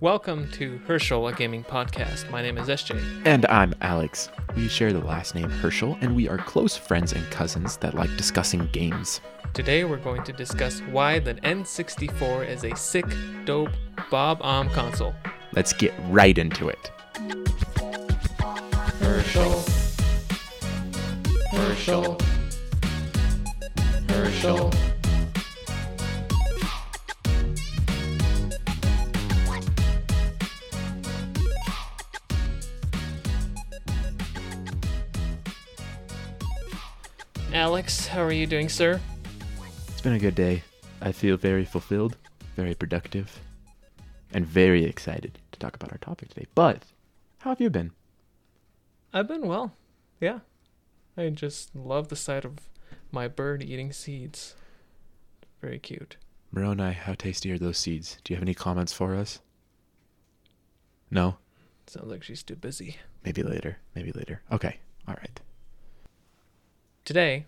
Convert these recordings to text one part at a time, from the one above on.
Welcome to Hoecherl, a gaming podcast. My name is SJ. And I'm Alex. We share the last name Hoecherl, and we are close friends and cousins that like discussing games. Today we're going to discuss why the N64 is a sick, dope, Bob-omb console. Let's get right into it. Hoecherl. Hoecherl. Hoecherl. Alex, how are you doing, sir? It's been a good day. I feel very fulfilled, very productive, and very excited to talk about our topic today. But how have you been? I've been well. Yeah. I just love the sight of my bird eating seeds. Very cute. Moroni, how tasty are those seeds? Do you have any comments for us? No? Sounds like she's too busy. Maybe later. Maybe later. Okay. All right. Today,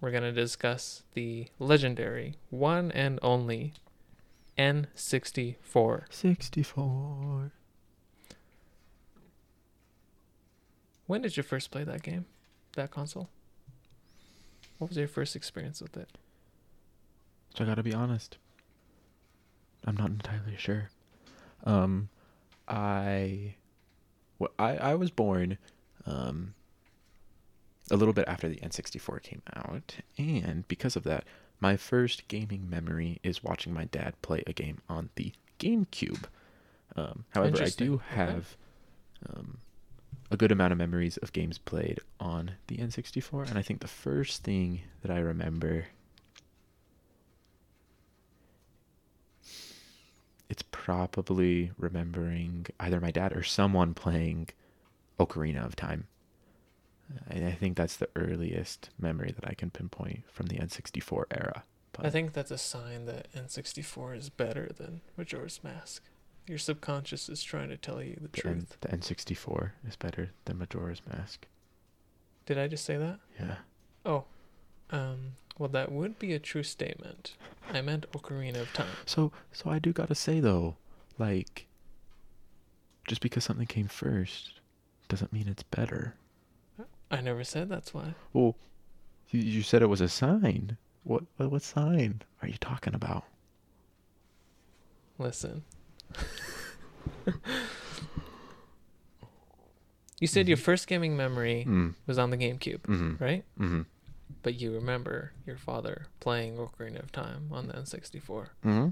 we're going to discuss the legendary one and only N64. 64. When did you first play that game? That console? What was your first experience with it? So I gotta be honest. I'm not entirely sure. Um, I, well, I I was born, um, a little bit after the N64 came out, and because of that, my first gaming memory is watching my dad play a game on the GameCube. Um, however, I do have, um, a good amount of memories of games played on the N64, and I think the first thing that I remember it's probably remembering either my dad or someone playing Ocarina of Time. I, I think that's the earliest memory that I can pinpoint from the N64 era. But I think that's a sign that N64 is better than Majora's Mask. Your subconscious is trying to tell you the the, N, truth. the N64 is better than Majora's Mask. Did I just say that? Yeah. Oh. Um, well, that would be a true statement. I meant Ocarina of Time. So so I do gotta say though, like, just because something came first doesn't mean it's better. I never said that's why. Well, you, you said it was a sign. What, what what sign are you talking about? Listen. you said your first gaming memory Mm. was on the GameCube, Mm-hmm. right? Mm-hmm. But you remember your father playing Ocarina of Time on the N64. Mm-hmm.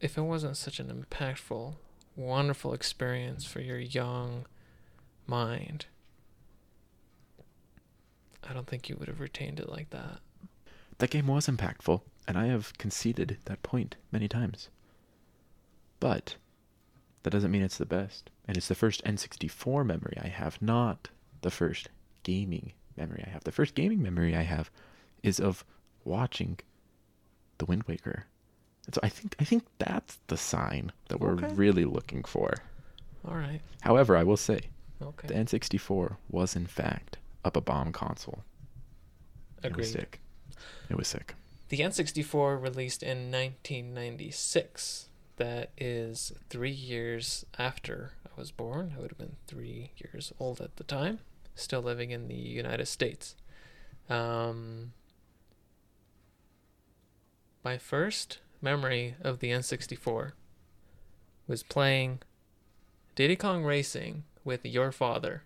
If it wasn't such an impactful, wonderful experience for your young mind, I don't think you would have retained it like that. That game was impactful, and I have conceded that point many times. But that doesn't mean it's the best. And it's the first N64 memory I have, not the first gaming memory I have. The first gaming memory I have is of watching The Wind Waker. And so I think I think that's the sign that we're Okay. really looking for. All right. However, I will say Okay. the N64 was in fact up a bomb console. It Agreed. was sick. It was sick. The N64 released in 1996. That is three years after I was born. I would have been three years old at the time, still living in the United States. Um, my first memory of the N64 was playing Diddy Kong Racing with your father.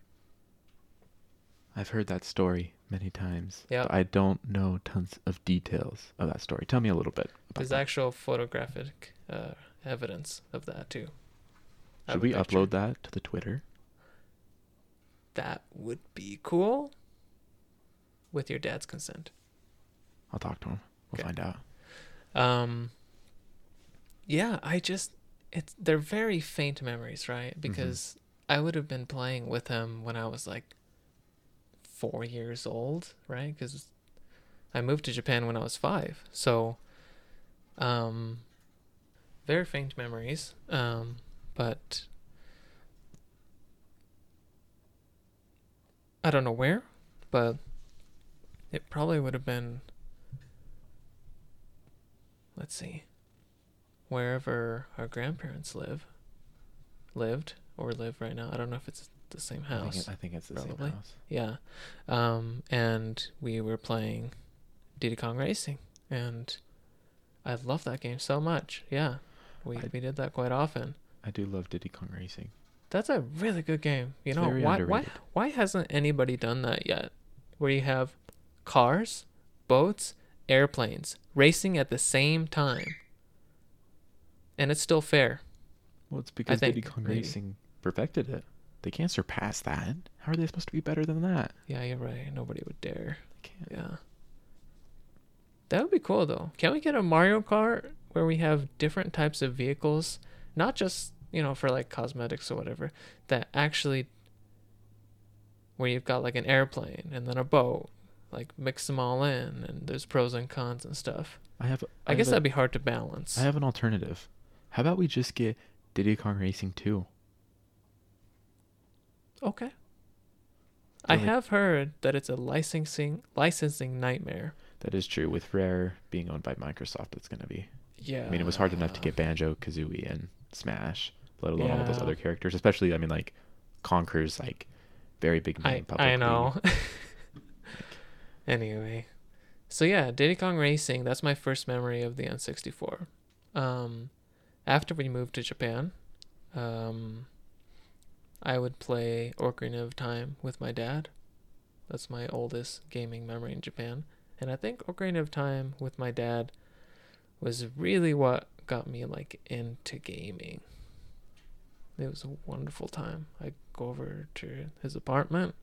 I've heard that story many times. But I don't know tons of details of that story. Tell me a little bit about There's that. actual photographic uh, evidence of that too. I Should we picture. upload that to the Twitter? That would be cool. With your dad's consent. I'll talk to him. We'll Okay. find out. Um Yeah, I just it's they're very faint memories, right? Because I would have been playing with him when I was like 4 years old, right? Cuz I moved to Japan when I was 5. So um very faint memories. Um but I don't know where, but it probably would have been let's see wherever our grandparents live, lived or live right now. I don't know if it's the same I think, house. it- I think it's the probably. same house. Yeah. Um, and we were playing Diddy Kong Racing, and I love that game so much. Yeah, we I- we did that quite often. I do love Diddy Kong Racing. That's a really good game. You It's know why why underrated. why hasn't anybody done that yet? Where you have cars, boats, airplanes racing at the same time, and it's still fair. Well, it's because Diddy Kong. Racing perfected it. They can't surpass that. How are they supposed to be better than that? Yeah, you're right. Nobody would dare. Can't. Yeah. That would be cool though. Can we get a Mario Kart where we have different types of vehicles, not just, you know, for like cosmetics or whatever, that actually where you've got like an airplane and then a boat, like mix them all in and there's pros and cons and stuff. I have. I, guess have that'd be hard to balance. I have an alternative. How about we just get Diddy Kong Racing 2? Okay. I Really? have heard that it's a licensing licensing nightmare. That is true. With Rare being owned by Microsoft, it's going to be. Yeah. I mean, it was hard enough to get Banjo, Kazooie, and Smash, let alone all those Yeah. other characters. Especially, I mean, like Conker's like very big I name. publicly. I know. anyway, so yeah, Diddy Kong Racing. That's my first memory of the N64. Um, after we moved to Japan, um, I would play Ocarina of Time with my dad. That's my oldest gaming memory in Japan, and I think Ocarina of Time with my dad was really what got me like into gaming. It was a wonderful time. I'd go over to his apartment.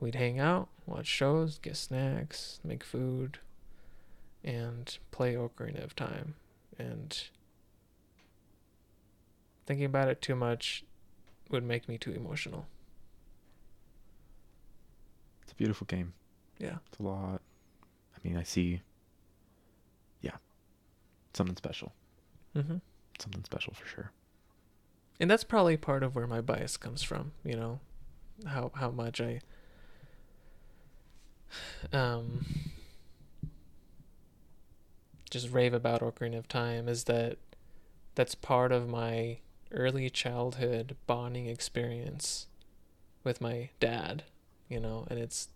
We'd hang out, watch shows, get snacks, make food, and play Ocarina of Time. And thinking about it too much would make me too emotional. It's a beautiful game. Yeah. It's a lot. I mean, I see. Yeah, something special. hmm Something special for sure. And that's probably part of where my bias comes from, you know, how how much I um just rave about Ocarina of Time is that that's part of my early childhood bonding experience with my dad, you know, and it's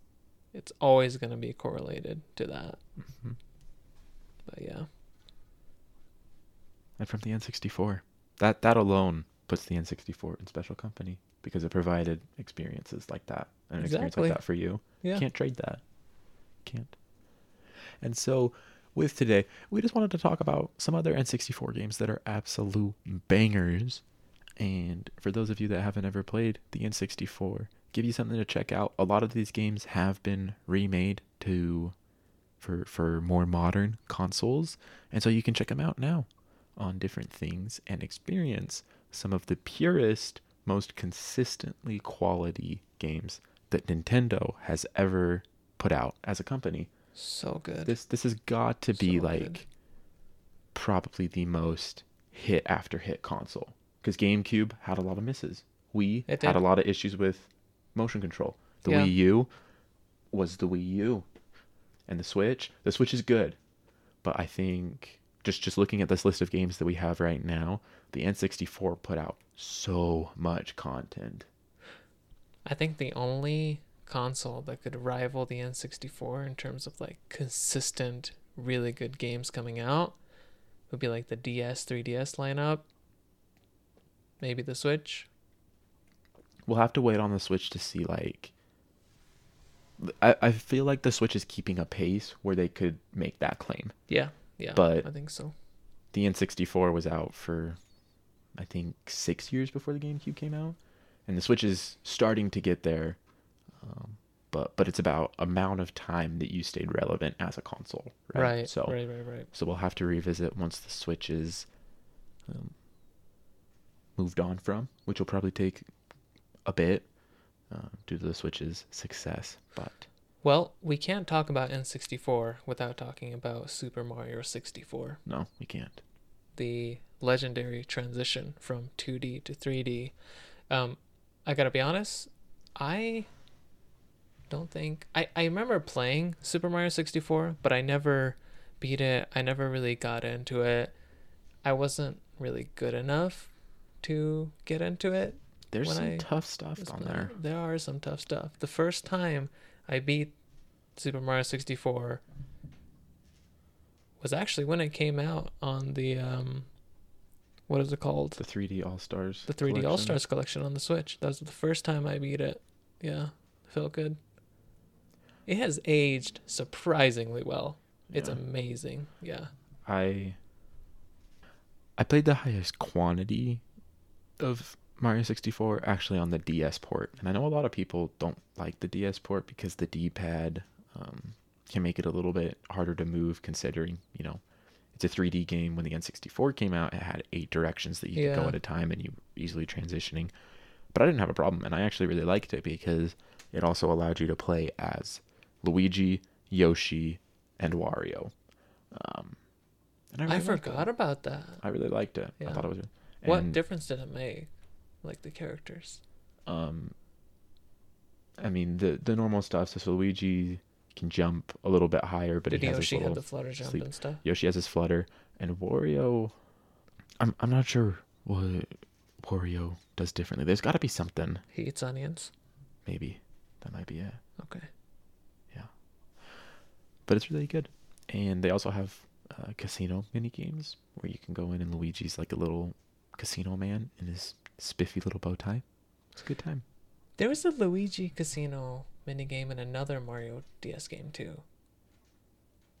it's always going to be correlated to that. hmm But yeah. And from the N64, that that alone puts the N64 in special company because it provided experiences like that, and an experience like that for you. Yeah. Can't trade that. Can't. And so, with today, we just wanted to talk about some other N64 games that are absolute bangers. And for those of you that haven't ever played the N64, give you something to check out. A lot of these games have been remade to for for more modern consoles, and so you can check them out now on different things and experience some of the purest, most consistently quality games that Nintendo has ever put out as a company. So good. This this has got to be So like good. probably the most hit after hit console because GameCube had a lot of misses. Wii It had a lot of issues with motion control. The Yeah. Wii U was the Wii U, and the Switch. The Switch is good, but I think just just looking at this list of games that we have right now, the N64 put out so much content. I think the only console that could rival the N64 in terms of like consistent, really good games coming out would be like the DS, 3DS lineup. Maybe the Switch. We'll have to wait on the Switch to see like I, I feel like the Switch is keeping a pace where they could make that claim. Yeah, yeah. But- I think so. The N64 was out for I think 6 years before the GameCube came out and the Switch is starting to get there. Um, but but it's about amount of time that you stayed relevant as a console, right? Right. So right, right, right. so we'll have to revisit once the Switch is um, moved on from, which will probably take a bit uh, due to the Switch's success. But Well, we can't talk about N64 without talking about Super Mario 64. no, we can't. the legendary transition from 2D to 3D. Um, I gotta be honest, I don't think I, I remember playing Super Mario 64, but I never beat it. I never really got into it. I wasn't really good enough to get into it. There's some I tough stuff on there. There are some tough stuff. The first time I beat Super Mario 64 was actually when it came out on the um what is it called? The 3D All Stars. The 3D All Stars collection on the Switch. That was the first time I beat it. Yeah, felt good. It has aged surprisingly well. It's amazing. Yeah. I I played the highest quantity of Mario 64 actually on the DS port, and I know a lot of people don't like the DS port because the D-pad um, can make it a little bit harder to move. Considering you know it's a 3D game. When the N64 came out, it had eight directions that you could go at a time, and you were easily transitioning. But I didn't have a problem, and I actually really liked it because it also allowed you to play as Luigi, Yoshi, and Wario. Um, and I, really it. forgot about that. I really liked it. I thought it was. What and, difference did it make? Like the characters. Um, I mean the the normal stuff. So Luigi can jump a little bit higher, but did he has Yoshi have the flutter jump sleep. and stuff? Yoshi has his flutter, and Wario. I'm I'm not sure what Wario does differently. There's got to be something. He eats onions. Maybe that might be it. Okay. But it's really good. And they also have uh, casino mini games where you can go in and Luigi's like a little casino man in his spiffy little bow tie. It's a good time. There was a Luigi Casino mini game in another Mario DS game too.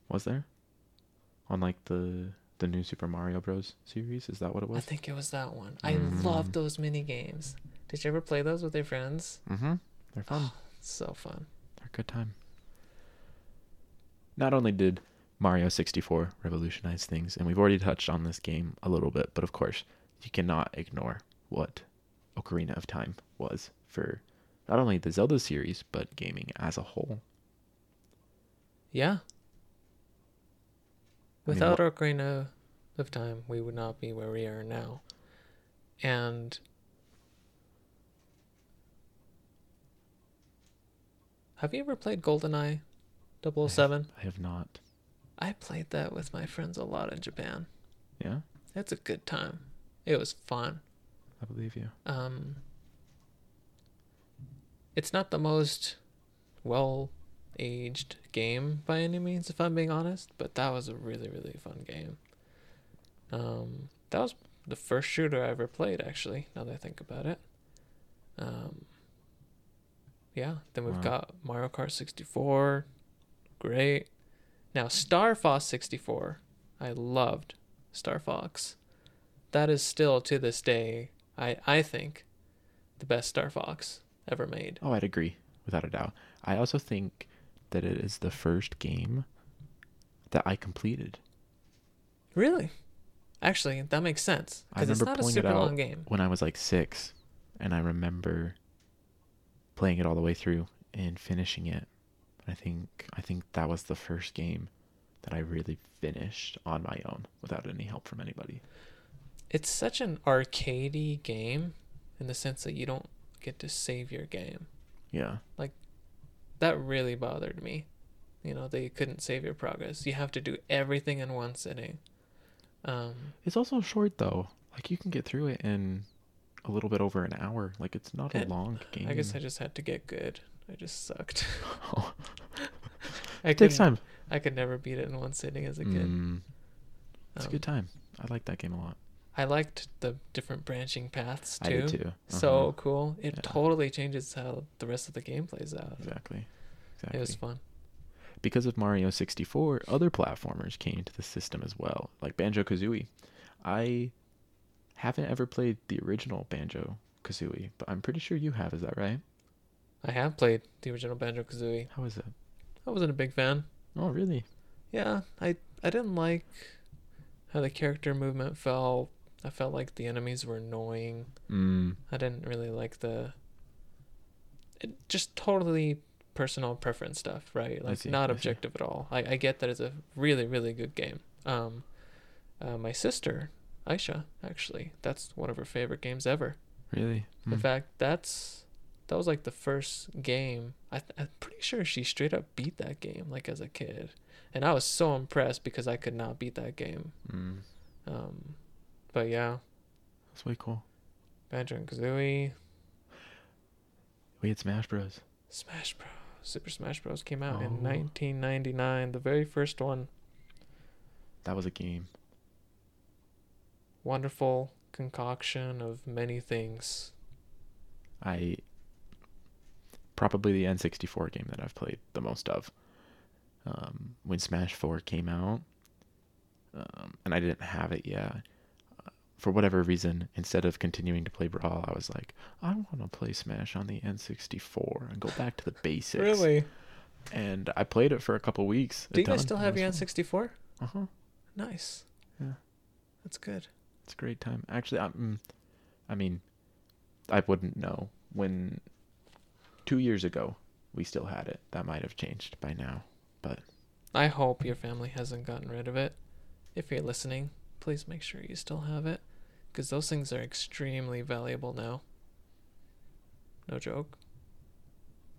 Was there? On like the the new Super Mario Bros. series? Is that what it was? I think it was that one. I Mm. love those mini games. Did you ever play those with your friends? Mm-hmm. They're fun. So fun. They're a good time. Not only did Mario 64 revolutionize things, and we've already touched on this game a little bit, but of course, you cannot ignore what Ocarina of Time was for not only the Zelda series, but gaming as a whole. Yeah. I mean, Without Ocarina of Time, we would not be where we are now. And have you ever played GoldenEye 007? I have not. I played that with my friends a lot in Japan. Yeah, It's a good time. It was fun. I believe you. Um, it's not the most well aged game by any means, if I'm being honest, but that was a really, really fun game. Um, that was the first shooter I ever played, actually, now that I think about it. Um, yeah, then we've Wow. got Mario Kart 64. Great. Now, Star Fox 64. I loved Star Fox. That is still to this day, I, I think, the best Star Fox ever made. Oh, I'd agree without a doubt. I also think that it is the first game that I completed. Really? Actually, that makes sense. I Because it's remember not a it super long game. when I was like six, and I remember playing it all the way through and finishing it. I think I think that was the first game that I really finished on my own without any help from anybody. It's such an arcadey game in the sense that you don't get to save your game. Yeah, Like That really bothered me. You know, they couldn't save your progress. You have to do everything in one sitting. Um, it's also short though. Like you can get through it in a little bit over an hour. Like it's not a long game. I guess I just had to get good. I just sucked. I it takes time. I could never beat it in one sitting as a kid. Mm, it's a Um, good time. I like that game a lot. I liked the different branching paths too. I did too. So Uh-huh. cool. It Yeah. totally changes how the rest of the game plays out. exactly, exactly. It was fun. because of Mario 64, other platformers came to the system as well, like Banjo Kazooie. I haven't ever played the original Banjo Kazooie, but I'm pretty sure you have. Is that right? I have played the original Banjo Kazooie. How was it? I wasn't a big fan. Oh, really? Yeah, I I didn't like how the character movement felt. I felt like the enemies were annoying. Mm. I didn't really like the it, just totally personal preference stuff, right? Like see, not I see. objective at all. I, I get that it's a really really good game. Um, uh, my sister Aisha actually that's one of her favorite games ever. Really? In Mm. fact, that's that was like the first game. I th- I'm pretty sure she straight up beat that game like as a kid, and I was so impressed because I could not beat that game. Mm. Um, But yeah, That's way cool. Banjo and Kazooie, We had Smash Bros. Smash Bros. Super Smash Bros. came out in Oh. 1999, the very first one. That was a game. Wonderful concoction of many things. I probably the N64 game that I've played the most of. Um, when Smash 4 came out, um, and I didn't have it yet. uh, For whatever reason, instead of continuing to play Brawl, I was like, I want to play Smash on the N64 and go back to the basics. Really? And I played it for a couple weeks. Do you guys still have your N64? Uh huh. Nice. Yeah. That's good. It's a great time. Actually, I'm, I mean, I wouldn't know when two years ago we still had it. That might have changed by now. But. I hope your family hasn't gotten rid of it. If you're listening, please make sure you still have it. Because those things are extremely valuable now. No joke.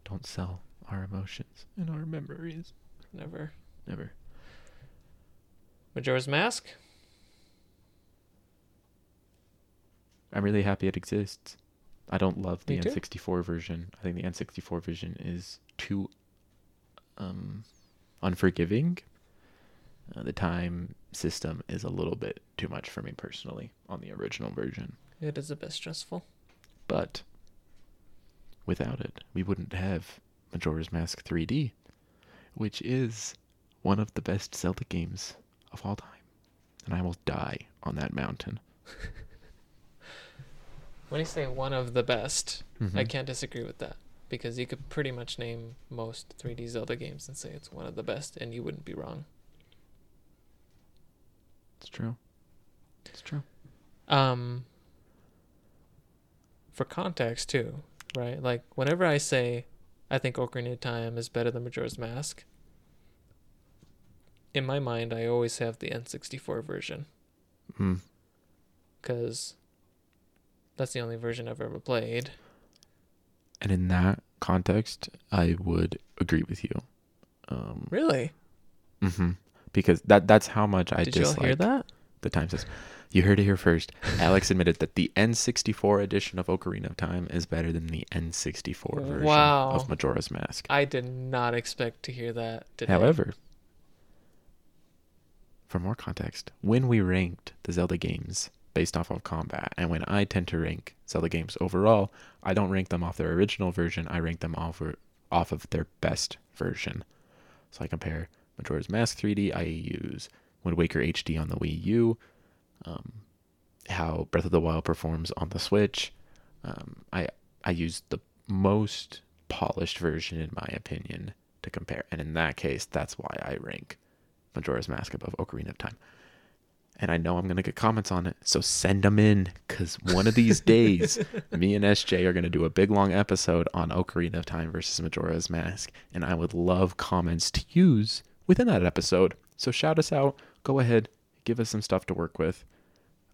Don't sell our emotions and our memories. Never. Never. Majora's Mask? I'm really happy it exists. I don't love the Me. N64 version. I think the N64 version is too um unforgiving. Uh, the time system is a little bit too much for me personally on the original version. It is a bit stressful. But without it, we wouldn't have Majora's Mask 3D, which is one of the best Zelda games of all time. And I will die on that mountain. When you say one of the best, I Mhm. can't disagree with that. Because you could pretty much name most 3D Zelda games and say it's one of the best, and you wouldn't be wrong. It's true. It's true. Um, for context too, right? Like whenever I say I think Ocarina of Time is better than Majora's Mask, in my mind I always have the N64 version Mm. because that's the only version I've ever played. And in that context, I would agree with you. Um, Really? Mm-hmm. Because that that's how much I Did you dislike hear that? the time says, You heard it here first. Alex admitted that the N64 edition of Ocarina of Time is better than the N64 version Wow. of Majora's Mask. I did not expect to hear that today. However, for more context, when we ranked the Zelda games based off of combat, and when I tend to rank Zelda games overall, I don't rank them off their original version. I rank them off off of their best version. So I compare Majora's Mask 3D. I use Wind Waker HD on the Wii U. Um, how Breath of the Wild performs on the Switch. Um, I I use the most polished version in my opinion to compare, and in that case, that's why I rank Majora's Mask above Ocarina of Time. And I know I'm gonna get comments on it, so send them in, cause one of these days, me and SJ are gonna do a big long episode on Ocarina of Time versus Majora's Mask, and I would love comments to use within that episode. So shout us out. Go ahead, give us some stuff to work with.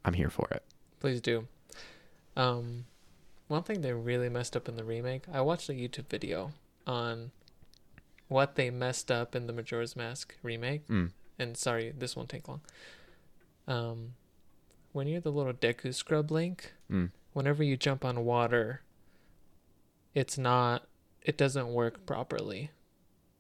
I'm here for it. Please do. Um, one thing they really messed up in the remake, I watched a YouTube video on what they messed up in the Majora's Mask remake. Mm. And sorry, this won't take long. Um, when you're the little Deku Scrub Link, Mm. whenever you jump on water, it's not, it doesn't work properly.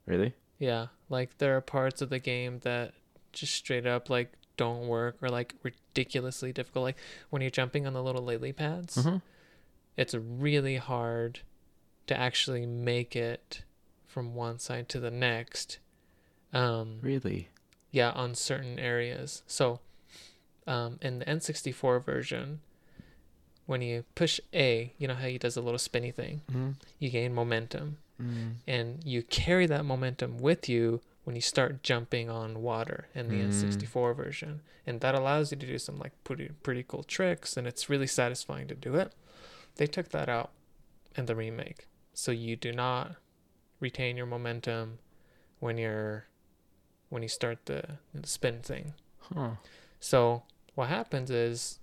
Really? Yeah, like there are parts of the game that just straight up like don't work or like ridiculously difficult. Like when you're jumping on the little lily pads, Uh-huh. it's really hard to actually make it from one side to the next. Um, Really? yeah, on certain areas. So, um, in the N64 version, when you push A, you know how he does a little spinny thing, Mm. you gain momentum Mm. and you carry that momentum with you when you start jumping on water in the Mm. N64 version, and that allows you to do some like pretty pretty cool tricks, and it's really satisfying to do it. They took that out in the remake, so you do not retain your momentum when you're when you start the, the spin thing. Huh. So what happens is,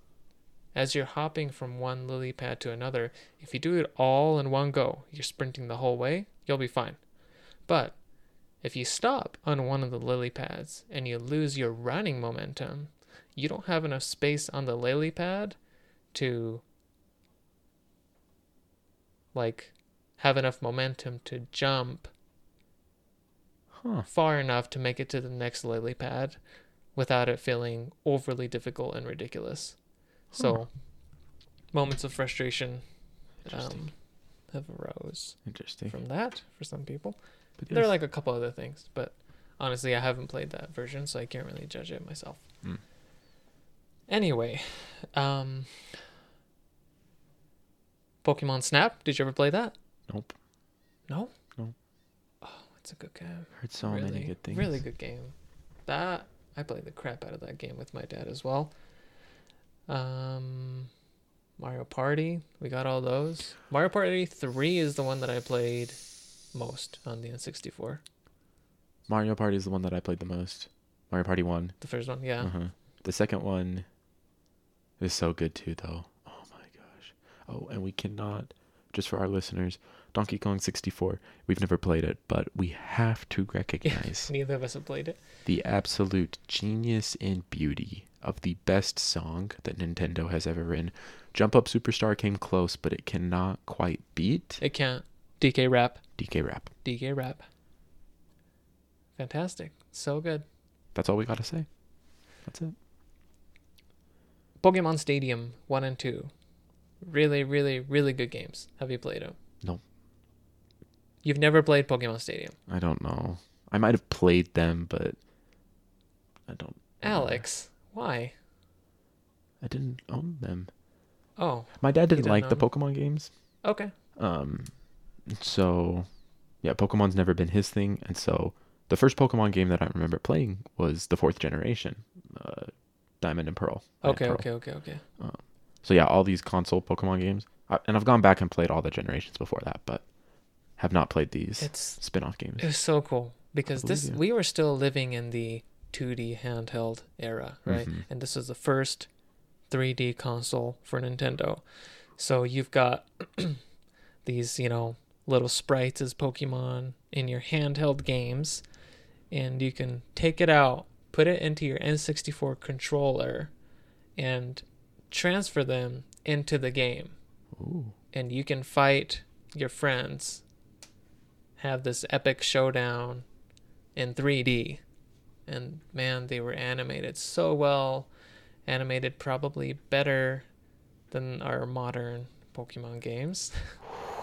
as you're hopping from one lily pad to another, if you do it all in one go, you're sprinting the whole way, you'll be fine. But if you stop on one of the lily pads and you lose your running momentum, you don't have enough space on the lily pad to like have enough momentum to jump Huh. far enough to make it to the next lily pad without it feeling overly difficult and ridiculous. So moments of frustration um, have arose Interesting. from that for some people. But There are like a couple other things, but honestly, I haven't played that version, so I can't really judge it myself. Mm. Anyway, um, Pokemon Snap. Did you ever play that? Nope. No. No. Oh, it's a good game. Heard so really, many good things. Really good game. That I played the crap out of that game with my dad as well. Um, Mario Party. We got all those. Mario Party Three is the one that I played most on the N64. Mario Party is the one that I played the most. Mario Party One. The first one, yeah. Uh-huh. The second one is so good too, though. Oh my gosh. Oh, and we cannot, just for our listeners, Donkey Kong 64. We've never played it, but we have to recognize Neither of us have played it. the absolute genius and beauty of the best song that Nintendo has ever written. Jump Up Superstar came close, but it cannot quite beat It can't. DK Rap. DK Rap. DK Rap. Fantastic. So good. That's all we got to say. That's it. Pokemon Stadium 1 and 2. Really, really, really good games. Have you played them? No. You've never played Pokemon Stadium. I don't know. I might have played them, but I don't. Alex, why? I didn't own them. Oh, My dad didn't didn't like the Pokemon games. okay. Um, so yeah, Pokemon's never been his thing, and so the first Pokemon game that I remember playing was the fourth generation, uh, Diamond and Pearl. Red and Okay, Pearl. okay, okay, okay. So yeah, all these console Pokemon games, I, and I've gone back and played all the generations before that, but have not played these It's spin-off games. it was so cool because this we were still living in the 2D handheld era, right? Mhm. And this is the first 3D console for Nintendo. So you've got these, you know, little sprites as Pokemon in your handheld games, and you can take it out, put it into your N64 controller, and transfer them into the game. Ooh, And you can fight your friends, have this epic showdown in 3D. And man, they were animated so well. Animated probably better than our modern Pokemon games.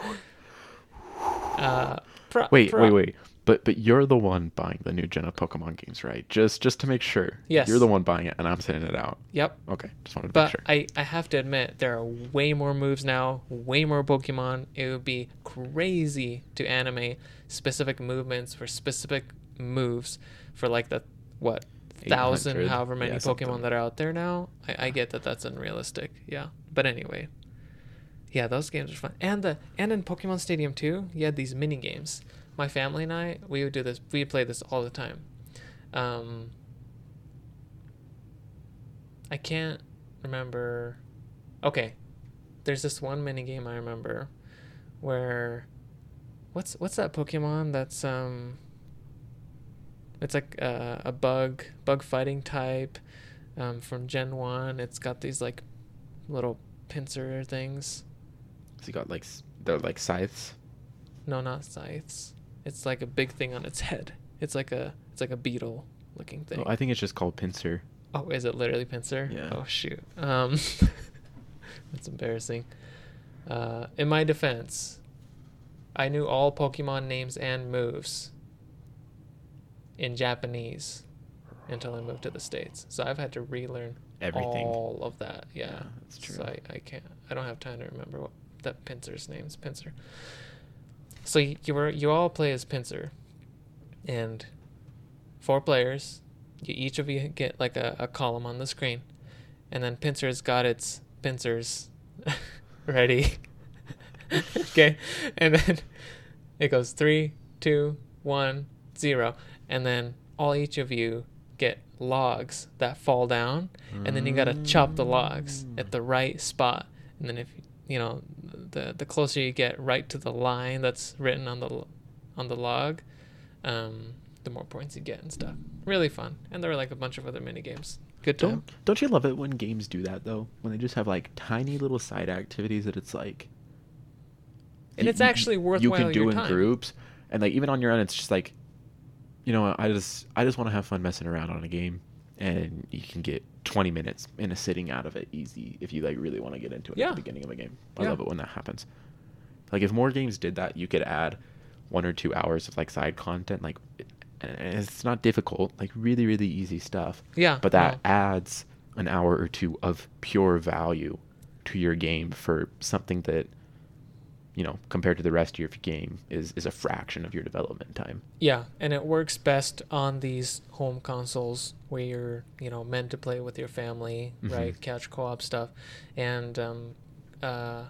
uh, pro- wait, pro- wait, wait. But but you're the one buying the new gen of Pokemon games, right? Just just to make sure. Yes. You're the one buying it, and I'm sending it out. Yep. Okay, just wanted to But make sure. I, I have to admit, there are way more moves now, way more Pokemon. It would be crazy to animate specific movements for specific moves for like the, what, thousand, however many yeah, Pokemon something. that are out there now. I, I get that that's unrealistic. Yeah. But anyway. Yeah, those games are fun. And the and in Pokemon Stadium 2, you had these mini games. My family and I, we would do this. We play this all the time. Um, I can't remember. Okay, there's this one mini game I remember where what's what's that Pokemon that's um it's like a, a bug bug fighting type um, from Gen One. It's got these like little pincer things. So you got like they're like scythes. No, not scythes. It's like a big thing on its head. It's like a it's like a beetle looking thing. Oh, I think it's just called Pinsir. Oh, is it literally Pinsir? Yeah. Oh shoot. Um, that's embarrassing. Uh, in my defense, I knew all Pokemon names and moves in Japanese until I moved to the states. So I've had to relearn Everything. all of that. Yeah, Yeah, that's true. So I, I can't. I don't have time to remember what that Pinsir's name's Pinsir. So you, were you all play as Pinsir, and four players. You each of you get like a, a column on the screen, and then Pinsir's got its pincers ready. okay, and then it goes three, two, one, zero, and then all each of you get logs that fall down, and then you gotta chop the logs at the right spot, and then if you know the the closer you get right to the line that's written on the on the log, um, the more points you get and stuff. Really fun, and there were like a bunch of other mini games. Good time. Don't don't you love it when games do that though? When they just have like tiny little side activities that it's like And y- it's actually actually You can do in time. groups, and like even on your own, it's just like, you know, I just I just want to have fun messing around on a game, and you can get 20 minutes in a sitting out of it easy if you like really want to get into it at the beginning of a game. I Yeah. love it when that happens. Like if more games did that, you could add one or two hours of like side content. Like it's not difficult, like really really easy stuff. Yeah, But that no. adds an hour or two of pure value to your game for something that you know compared to the rest of your game is is a fraction of your development time. Yeah, and it works best on these home consoles where you're, you know, meant to play with your family, Mhm. right? Couch co-op stuff, and um, uh,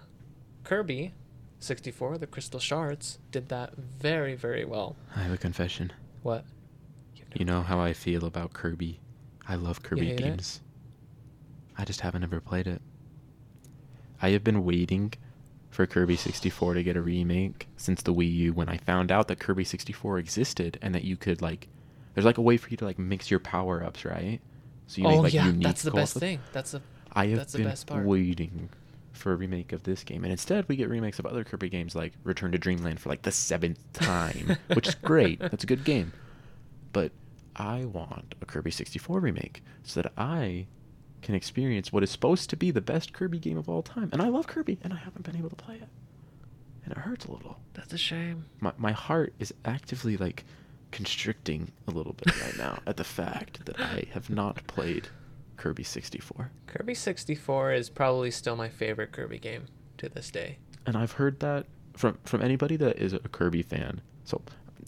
Kirby, 64, the Crystal Shards, did that very, very well. I have a confession. What? You know how I feel about Kirby. I love Kirby hate it? games. I just haven't ever played it. I have been waiting for Kirby 64 to get a remake since the Wii U when I found out that Kirby 64 existed and that you could like there's like a way for you to like mix your power-ups, right? So you oh make like yeah, unique that's the best thing. That's the I have That's the been best part. waiting for a remake of this game, and instead we get remakes of other Kirby games like Return to Dreamland for like the seventh time, which is great. That's a good game, but I want a Kirby 64 remake so that I can experience what is supposed to be the best Kirby game of all time. And I love Kirby, and I haven't been able to play it, and it hurts a little. that's a shame. My my heart is actively like constricting a little bit right now at the fact that I have not played Kirby 64. Kirby 64 is probably still my favorite Kirby game to this day. and I've heard that from from anybody that is a Kirby fan. So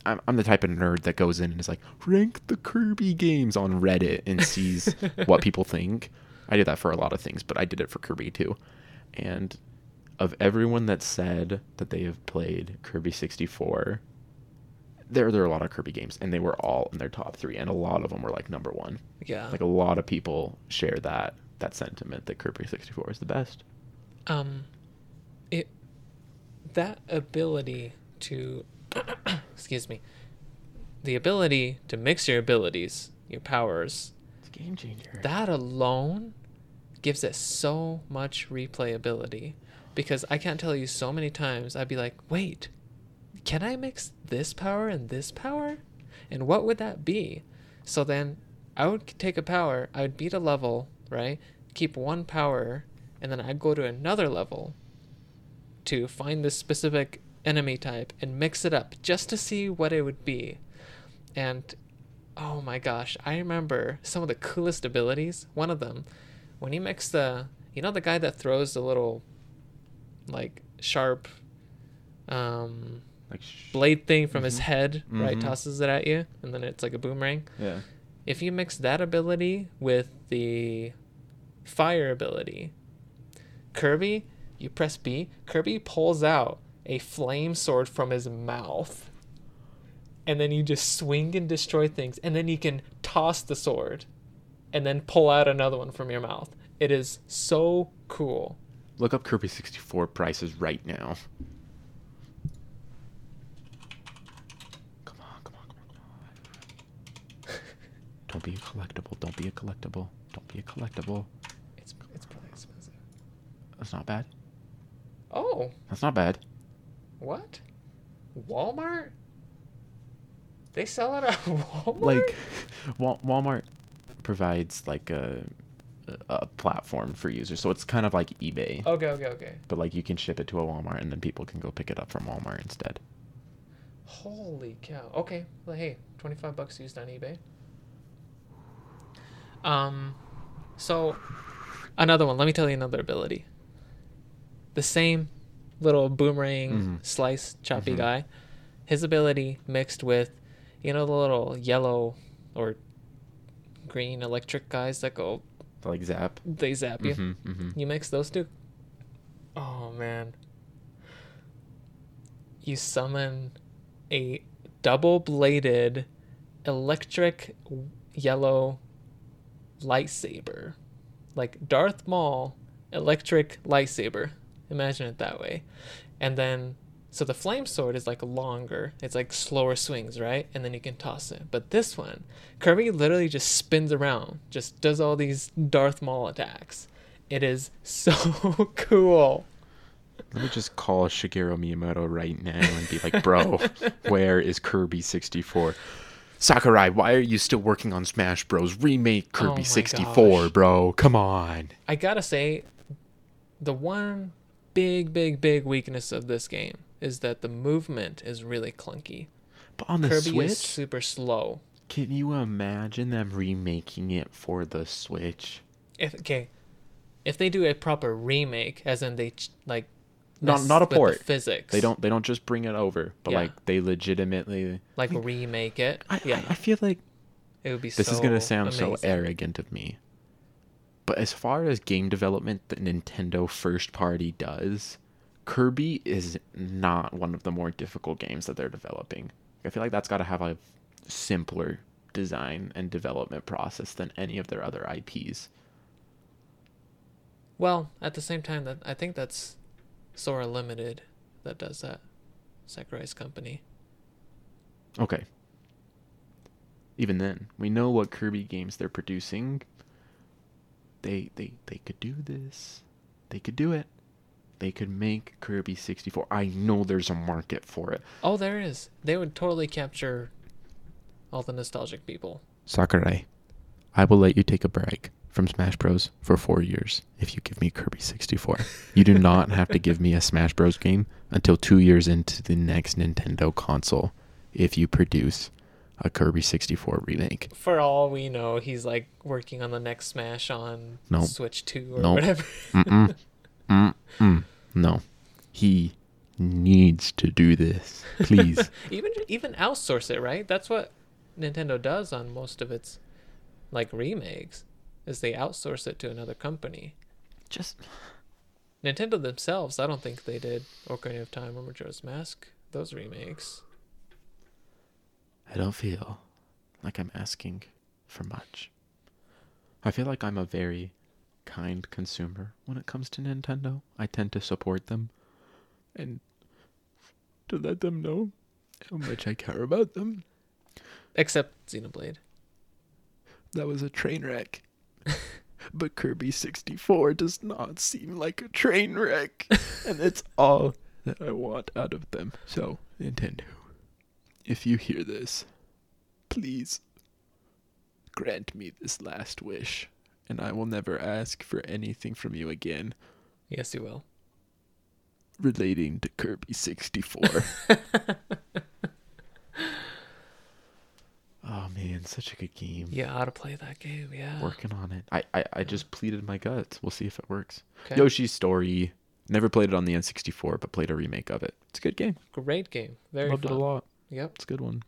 I'm I'm the type of nerd that goes in and is like rank the Kirby games on Reddit and sees what people think. I did that for a lot of things, but I did it for Kirby too. And of everyone that said that they have played Kirby 64, there there are a lot of Kirby games, and they were all in their top three, and a lot of them were like number one. Yeah. Like a lot of people share that that sentiment that Kirby 64 is the best. um it that ability to excuse me. The ability to mix your abilities your powers It's a game changer. that alone gives it so much replayability. Because i can't tell you so many times i'd be like wait can i mix this power and this power? And what would that be? So then i would take a power i would beat a level right? Keep one power and then i'd go to another level to find this specific enemy type and mix it up just to see what it would be and oh my gosh i remember some of the coolest abilities one of them when you mix the you know the guy that throws the little like sharp um like sh- blade thing from his Mhm. head right Mhm. tosses it at you and then it's like a boomerang Yeah. if you mix that ability with the fire ability, Kirby, you press B, Kirby pulls out a flame sword from his mouth. And then you just swing and destroy things. And then you can toss the sword and then pull out another one from your mouth. It is so cool. Look up Kirby 64 prices right now. Come on, come on, come on, come on. Don't be a collectible. Don't be a collectible. Don't be a collectible. It's, it's probably expensive. That's not bad. Oh, That's not bad. What? Walmart? They sell it at Walmart? Like, Wal- Walmart provides like a, a platform for users, so it's kind of like eBay. Okay, okay, okay. But like you can ship it to a Walmart, and then people can go pick it up from Walmart instead. Holy cow. Okay. Well, hey, 25 bucks used on eBay. Um so another one. Let me tell you another ability. The same little boomerang Mhm. slice choppy Mhm. guy. His ability mixed with you know the little yellow or green electric guys that go Like zap. they zap you. Mhm, mhm. You mix those two. Oh man. You summon a double bladed electric yellow lightsaber. Like Darth Maul electric lightsaber. Imagine it that way. And then So the flame sword is like longer. It's like slower swings, right? And then you can toss it. But this one, Kirby literally just spins around, just does all these Darth Maul attacks. It is so cool. Let me just call Shigeru Miyamoto right now and be like, bro, where is Kirby 64? Sakurai, why are you still working on Smash Bros? Remake Oh Kirby my 64, gosh. bro. Come on. I gotta say, the one big, big, big weakness of this game is that the movement is really clunky. But on the Kirby Switch, is super slow. can you imagine them remaking it for the Switch? If okay, if they do a proper remake, as in they like Not- not a with the port. physics. They don't they don't just bring it over, but Yeah. like they legitimately like remake it. I, yeah, I, I feel like it would be. this so is gonna sound so arrogant of me. But as far as game development that Nintendo first party does, Kirby is not one of the more difficult games that they're developing. I feel like that's got to have a simpler design and development process than any of their other IPs. Well, at the same time, that I think that's Sora Limited that does that. Sakurai's company. Okay. Even then, we know what Kirby games they're producing. They they they could do this. They could do it. They could make Kirby 64. I know there's a market for it. Oh, there is. They would totally capture all the nostalgic people. Sakurai, I will let you take a break from Smash Bros for 4 years if you give me Kirby 64. you do not have to give me a Smash Bros game until 2 years into the next Nintendo console if you produce a Kirby 64 remake. For all we know, he's like working on the next Smash on Nope. Switch 2 or Nope. whatever. Mm-mm. Mm-mm. No. He needs to do this. Please. even even outsource it, right? That's what Nintendo does on most of its like remakes. Is they outsource it to another company. Just Nintendo themselves, I don't think they did Ocarina of Time or Majora's Mask. Those remakes. I don't feel like I'm asking for much. I feel like I'm a very kind consumer when it comes to Nintendo. I tend to support them and to let them know how much I care about them. Except Xenoblade. That was a train wreck. but Kirby 64 does not seem like a train wreck. and it's all that I want out of them. So, Nintendo, if you hear this, please grant me this last wish. And I will never ask for anything from you again Yes, you will. relating to Kirby 64. oh man, such a good game. You ought to play that game, yeah. working on it. I, I, I just pleaded my guts. We'll see if it works. Okay. Yoshi's Story. Never played it on the N64, but played a remake of it. It's a good game. Great game. Very Loved fun. it a lot. Yep. It's a good one.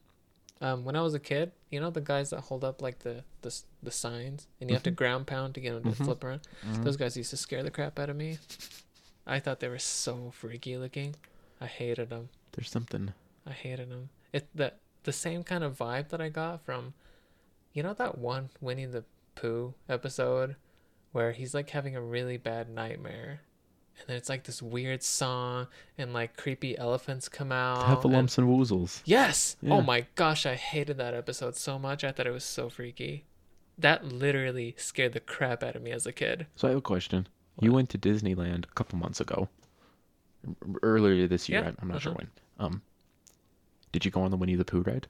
Um, when I was a kid, you know the guys that hold up like the the, the signs, and you have to Mhm. ground pound to get them to Mhm. flip around. Those guys used to scare the crap out of me. I thought they were so freaky looking. I hated them. There's something. I hated them. It the the same kind of vibe that I got from, you know that one Winnie the Pooh episode, where he's like having a really bad nightmare, and then it's like this weird song and like creepy elephants come out. and- Heffalumps and Woozles. Yes. Yeah. Oh my gosh, I hated that episode so much. I thought it was so freaky. That literally scared the crap out of me as a kid. So I have a question. You went to Disneyland a couple months ago. Earlier this year. Yeah, I'm- not sure uh-huh. when. Um, did you go on the Winnie the Pooh ride?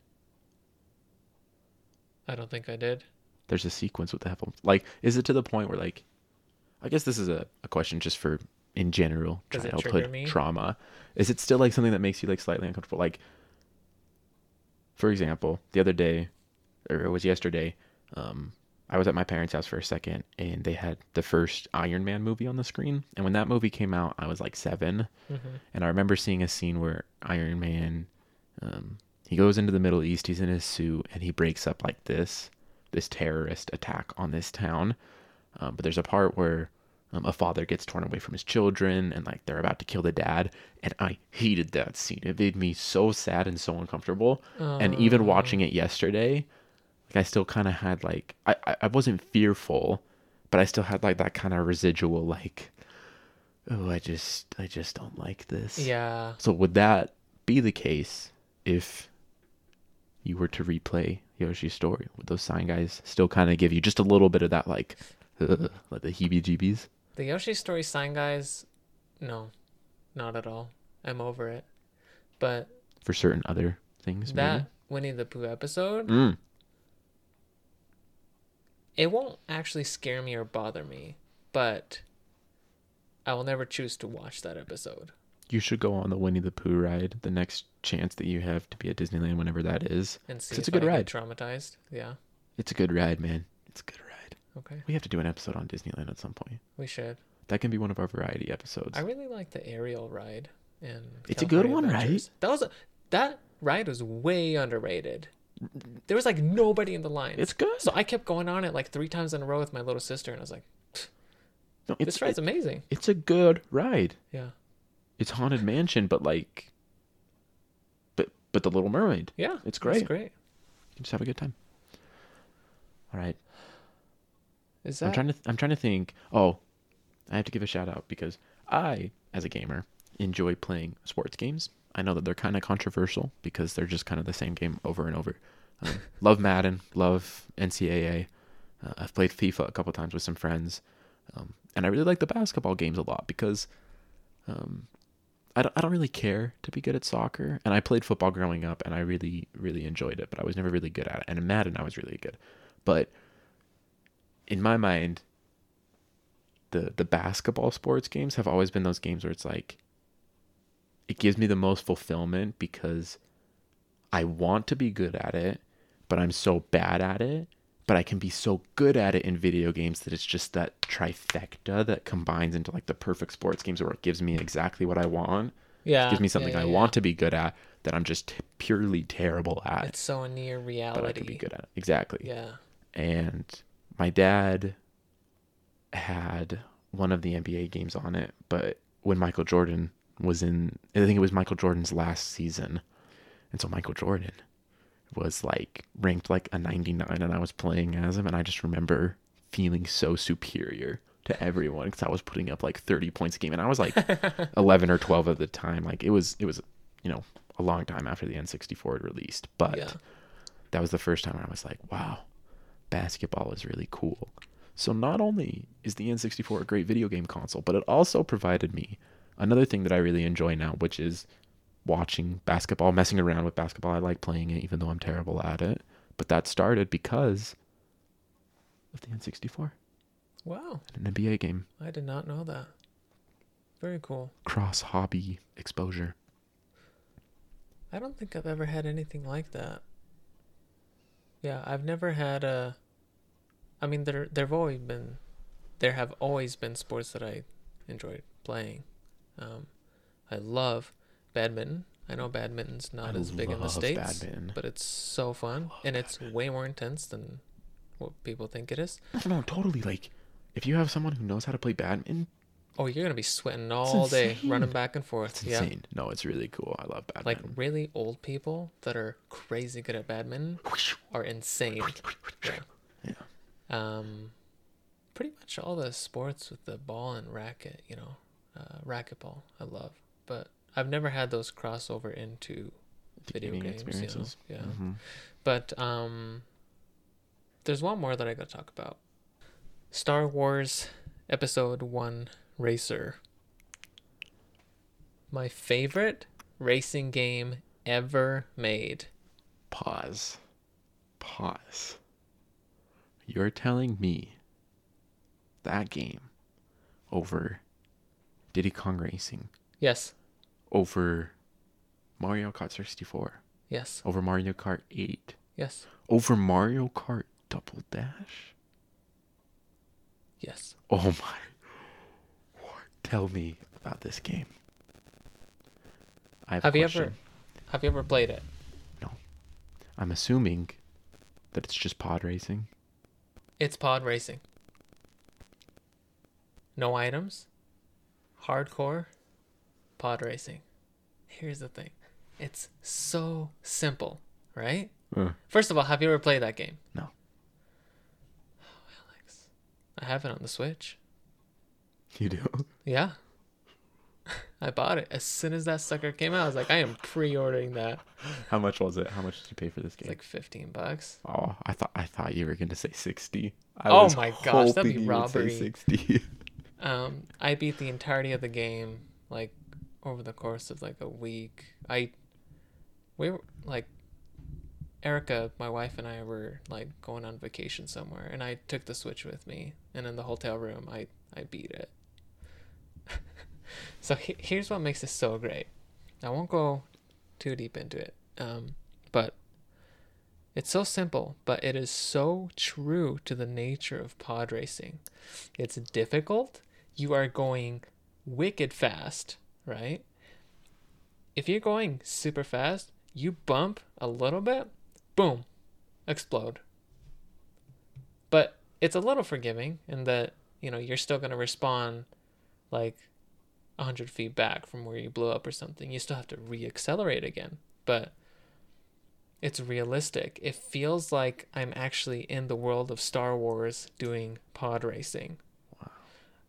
I don't think I did. There's a sequence with the Heffalumps. Like, is it to the point where, like, I guess this is a, a question just for in general Does childhood trauma. Is it still like something that makes you like slightly uncomfortable? Like, for example, the other day, or it was yesterday, um, I was at my parents' house for a second, and they had the first Iron Man movie on the screen. And when that movie came out, I was like 7 hmm and I remember seeing a scene where Iron Man, um, he goes into the Middle East, he's in his suit, and he breaks up like this, this terrorist attack on this town. Um, but there's a part where um, a father gets torn away from his children, and like they're about to kill the dad, and I hated that scene. It made me so sad and so uncomfortable. and even watching it yesterday, like I still kind of had like I, I wasn't fearful, but I still had like that kind of residual like oh, I just I just don't like this. Yeah. So would that be the case if you were to replay Yoshi's story? Would those sign guys still kind of give you just a little bit of that like, uh, like the heebie-jeebies? The Yoshi Story sign guys, no, not at all. I'm over it. But For certain other things, that Winnie the Pooh episode. Mm. it won't actually scare me or bother me, but I will never choose to watch that episode. You should go on the Winnie the Pooh ride the next chance that you have to be at Disneyland, whenever that is. And see It's a good I ride. traumatized. Yeah. It's a good ride, man. It's a good ride. Okay. We have to do an episode on Disneyland at some point. We should. That can be one of our variety episodes. I really like the Ariel ride in It's a good California one, right? That was a, that ride was way underrated. There was like nobody in the line. It's good. So I kept going on it like three times in a row with my little sister, and I was like, no, it's "This ride's it- amazing." it's a good ride. Yeah. It's haunted mansion, but like, but but the Little Mermaid. Yeah. It's It's great. great. You can just have a good time. All right. Is I'm trying to I'm trying to think. Oh, I have to give a shout out because I, as a gamer, enjoy playing sports games. I know that they're kind of controversial because they're just kind of the same game over and over. Um, love Madden, love NCAA. Uh, I've played FIFA a couple times with some friends, um, and I really like the basketball games a lot because um, I don't I don't really care to be good at soccer, and I played football growing up, and I really really enjoyed it, but I was never really good at it. And in Madden, I was really good, but in my mind, the the basketball sports games have always been those games where it's like it gives me the most fulfillment because I want to be good at it, but I'm so bad at it. But I can be so good at it in video games that it's just that trifecta that combines into like the perfect sports games where it gives me exactly what I want. yeah? gives me something yeah, I yeah, want to be good at that I'm just t- purely terrible at, It's so near reality. but I could be good at it. Exactly Yeah. and my dad had one of the NBA games on it, but when Michael Jordan was in, I think it was Michael Jordan's last season, and so Michael Jordan was like ranked like a 99, and I was playing as him, and I just remember feeling so superior to everyone because I was putting up like 30 points a game, and I was like 11 or 12 at the time. Like it was, it was, you know, a long time after the N64 had released, but Yeah. that was the first time I was like, wow, basketball is really cool. So not only is the N64 a great video game console, but it also provided me another thing that I really enjoy now, which is watching basketball, messing around with basketball. I like playing it even though I'm terrible at it. But that started because of the N64, Wow. an NBA game, I did not know that. Very cool. cross hobby exposure. I don't think I've ever had anything like that. Yeah, I've never had a. I mean, there there've always been, there have always been sports that I enjoyed playing. Um, I love badminton. I know badminton's not I as big in the states, badminton. but it's so fun and it's way more intense than what people think it is. No, no, totally. Like, if you have someone who knows how to play badminton, Oh, you're gonna be sweating all day, running back and forth. it's yeah. insane. No, it's really cool. I love badminton. Like really old people that are crazy good at badminton are insane. Yeah. Um, pretty much all the sports with the ball and racket, you know, uh, racquetball, I love. But I've never had those crossover into video Gaming games. You know? experiences. Yeah. Mhm. But um, there's one more that I got to talk about. Star Wars Episode One Racer. My favorite racing game ever made. Pause. Pause. You're telling me that game over Diddy Kong Racing, Yes. over Mario Kart 64, Yes. over Mario Kart 8, Yes. over Mario Kart Double Dash? Yes. Oh my. Tell me about this game. I have, Have you ever have you ever played it? No. I'm assuming that it's just pod racing. It's pod racing. No items. Hardcore. Pod racing. Here's the thing. It's so simple, right? Uh, First of all, have you ever played that game? No. Oh, Alex. I have it on the Switch. you do? Yeah. I bought it as soon as that sucker came out. I was like, I am pre-ordering that. How much was it? How much did you pay for this It's game? like fifteen bucks. oh, I thought I thought you were going to say 60. I Oh my gosh, that'd be hoping you would say robbery. 60. Um, I beat the entirety of the game like over the course of like a week. I we were like Erica, my wife and I were like going on vacation somewhere and I took the Switch with me and in the hotel room I I beat it. So he- here's what makes it so great. I won't go too deep into it. Um, but it's so simple, but it is so true to the nature of pod racing. It's difficult. You are going wicked fast, right? If you're going super fast, you bump a little bit, boom, explode. But it's a little forgiving in that, you know, you're still going to respawn like 100 feet back from where you blew up or something. You still have to re-accelerate again. But it's realistic. It feels like I'm actually in the world of Star Wars doing pod racing. Wow.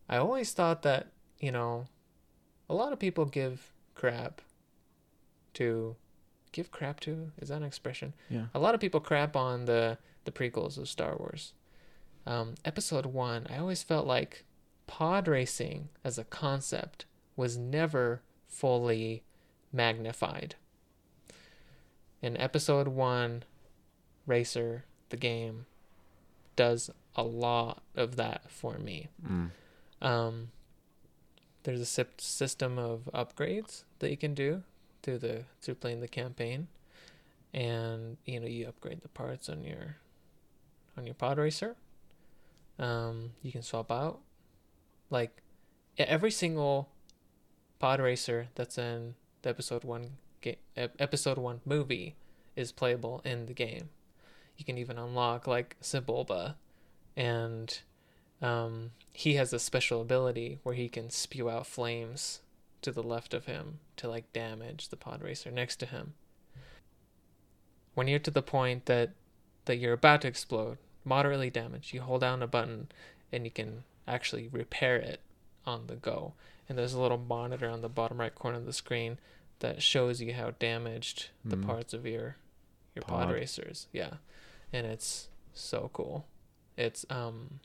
I always thought that, you know, a lot of people give crap to give crap to is that an expression? Yeah. A lot of people crap on the the prequels of Star Wars. Um, episode 1, I always felt like pod racing as a concept was never fully magnified in episode one, Racer, the game, does a lot of that for me. Mm. Um, there's a system of upgrades that you can do through the through playing the campaign, and you know you upgrade the parts on your on your pod racer. Um, you can swap out, like every single pod racer that's in the episode one game, episode one movie is playable in the game. You can even unlock like Sebulba, and um, he has a special ability where he can spew out flames to the left of him to like damage the pod racer next to him. When you're to the point that that you're about to explode, moderately damaged, you hold down a button and you can actually repair it on the go. And there's a little monitor on the bottom right corner of the screen that shows you how damaged the Mm. parts of your your pod. Pod. racers. Yeah. And it's so cool. It's um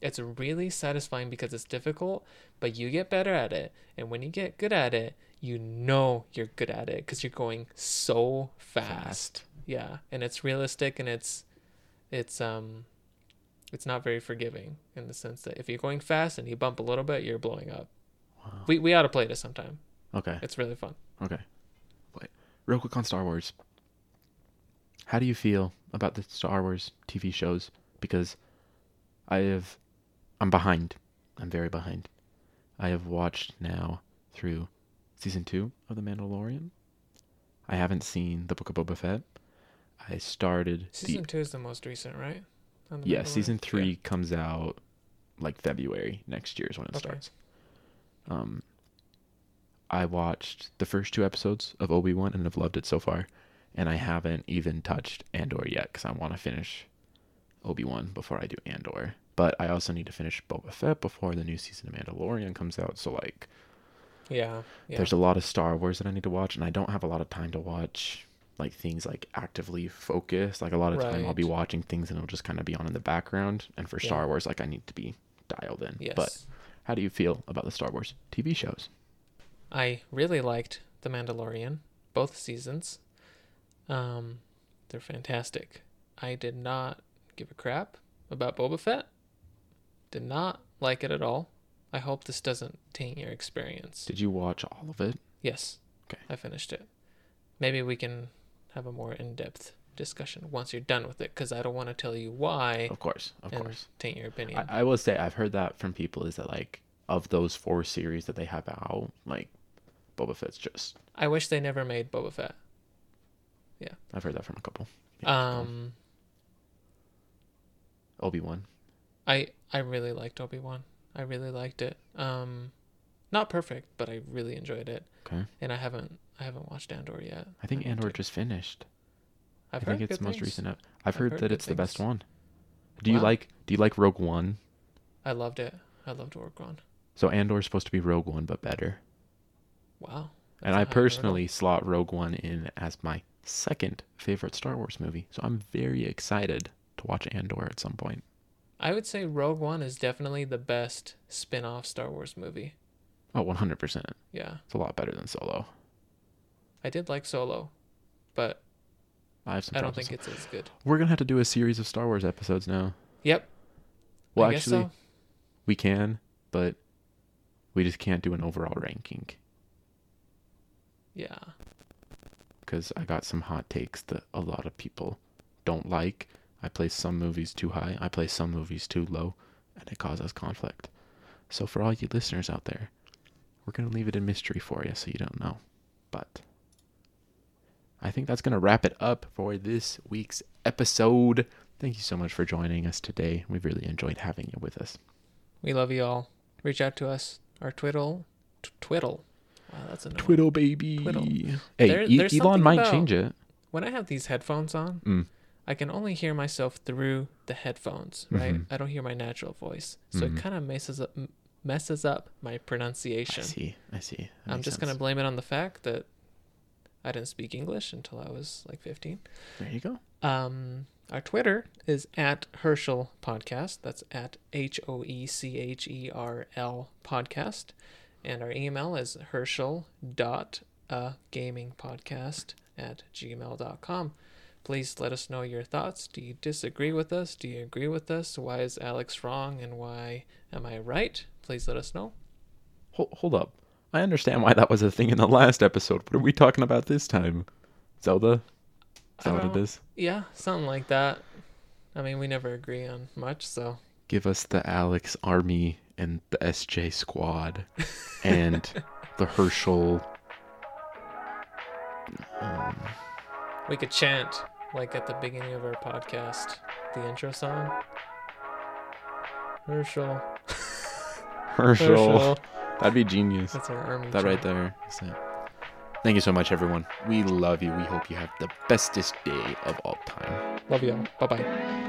it's really satisfying because it's difficult, but you get better at it. And when you get good at it, you know you're good at it because you're going so fast. Yeah. And it's realistic and it's it's um it's not very forgiving in the sense that if you're going fast and you bump a little bit, you're blowing up. Wow. We we ought to play this sometime. Okay. It's really fun. Okay. Wait. Real quick on Star Wars. How do you feel about the Star Wars TV shows? Because I have I'm behind. I'm very behind. I have watched now through season 2 of The Mandalorian. I haven't seen The Book of Boba Fett. I started Season the two is the most recent, right? On The Yeah, season Yeah. 3 comes out like February next year is when it Okay. starts. Um I watched the first two episodes of Obi-Wan and have loved it so far. And I haven't even touched Andor yet because I want to finish Obi-Wan before I do Andor. But I also need to finish Boba Fett before the new season of Mandalorian comes out. So like Yeah. Yeah. there's a lot of Star Wars that I need to watch and I don't have a lot of time to watch like things like actively focused. Like a lot of time I'll be watching things and it'll just kind of be on in the background. And for Yeah. Star Wars, like I need to be dialed in. yes. But how do you feel about the Star Wars TV shows? I really liked The Mandalorian, both seasons. Um, they're fantastic. I did not give a crap about Boba Fett. Did not like it at all. I hope this doesn't taint your experience. Did you watch all of it? yes. Okay. I finished it. Maybe we can have a more in-depth discussion once you're done with it, because I don't want to tell you why Of course, of course. taint your opinion. I, I will say I've heard that from people is that like of those four series that they have out, like Boba Fett's just I wish they never made Boba Fett. Yeah. I've heard that from a couple. Um, Obi Wan. I I really liked Obi Wan. I really liked it. Um, not perfect, but I really enjoyed it. Okay. And I haven't I haven't watched Andor yet. I think need Andor to. just finished. I've I think it's the most things. recent. I've, I've heard, heard that it's the best one. Do you like Do you like Rogue One? I loved it. I loved Rogue One. So Andor's supposed to be Rogue One, but better. Wow. and that's a I personally slot Rogue One in as my second favorite Star Wars movie. So I'm very excited to watch Andor at some point. I would say Rogue One is definitely the best spin-off Star Wars movie. Oh, 100%. Yeah. It's a lot better than Solo. I did like Solo, but I have some I don't think it's as good. We're going to have to do a series of Star Wars episodes now. Yep. Well, I actually, so. we can, but we just can't do an overall ranking Yeah. because I got some hot takes that a lot of people don't like. I place some movies too high, I place some movies too low, and it causes conflict. So, for all you listeners out there, we're going to leave it in mystery for you so you don't know. But I think that's going to wrap it up for this week's episode. Thank you so much for joining us today. We've really enjoyed having you with us. We love you all. Reach out to us. Our twiddle, t- twiddle. Wow, that's a Twiddle, baby. Twiddle. Hey, There- E- Elon might about- change it. When I have these headphones on, Mm. I can only hear myself through the headphones, right? Mhm. I don't hear my natural voice, so Mhm. it kind of messes up messes up my pronunciation. I see. I see. That I'm just gonna blame it on the fact that I didn't speak English until I was like 15. There you go. Um, our Twitter is at Hoecherl Podcast. That's at H O E C H E R L Podcast. And our email is Hoecherl dot a gaming podcast at gmail.com. Please let us know your thoughts. Do you disagree with us? Do you agree with us? Why is Alex wrong and why am I right? Please let us know. Hold, hold up. I understand why that was a thing in the last episode. What are we talking about this time? Zelda? Is that what it? Yeah, something like that. I mean, we never agree on much, so Give us the Alex Army and the SJ Squad and the Hoecherl. Um, We could chant like at the beginning of our podcast, the intro song. Hoecherl. Hoecherl. Hoecherl. That'd be genius. That's our army. That right there. Thank you so much, everyone. We love you. We hope you have the bestest day of all time. Love y'all. Bye bye.